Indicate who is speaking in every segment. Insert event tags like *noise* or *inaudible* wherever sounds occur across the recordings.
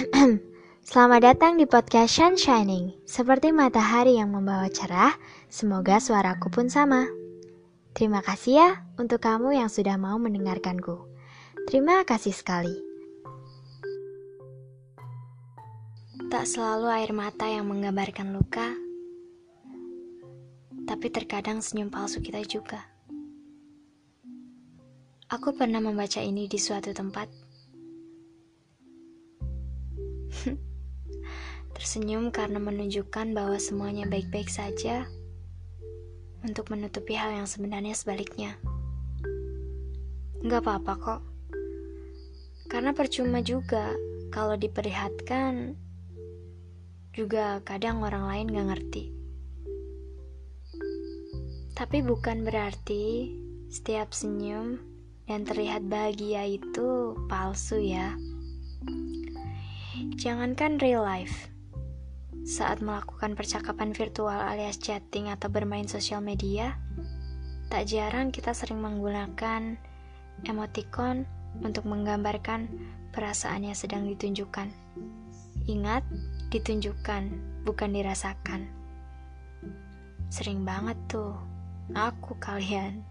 Speaker 1: *clears throat* Selamat datang di podcast Shining. Seperti matahari yang membawa cerah, semoga suaraku pun sama. Terima kasih ya untuk kamu yang sudah mau mendengarkanku. Terima kasih sekali. Tak selalu air mata yang menggambarkan luka, tapi terkadang senyum palsu kita juga. Aku pernah membaca ini di suatu tempat. *laughs* Tersenyum karena menunjukkan bahwa semuanya baik-baik saja untuk menutupi hal yang sebenarnya sebaliknya. Gak apa-apa kok. Karena percuma juga kalau diperlihatkan juga kadang orang lain gak ngerti. Tapi bukan berarti setiap senyum dan terlihat bahagia itu palsu ya. Jangankan real life, saat melakukan percakapan virtual alias chatting atau bermain sosial media, tak jarang kita sering menggunakan emoticon untuk menggambarkan perasaan yang sedang ditunjukkan. Ingat, ditunjukkan, bukan dirasakan. Sering banget tuh, aku kalian.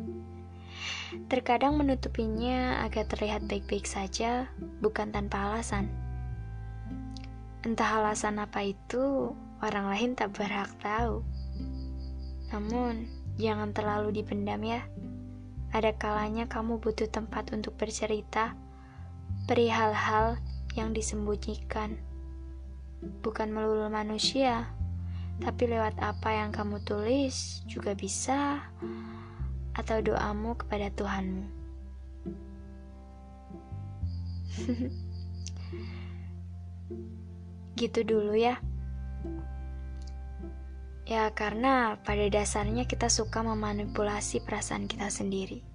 Speaker 1: Terkadang menutupinya agar terlihat baik-baik saja, bukan tanpa alasan. Entah alasan apa itu, orang lain tak berhak tahu. Namun, jangan terlalu dipendam ya. Ada kalanya kamu butuh tempat untuk bercerita perihal hal yang disembunyikan. Bukan melulu manusia, tapi lewat apa yang kamu tulis juga bisa atau doamu kepada Tuhanmu. *laughs* gitu dulu ya. Ya, karena pada dasarnya kita suka memanipulasi perasaan kita sendiri.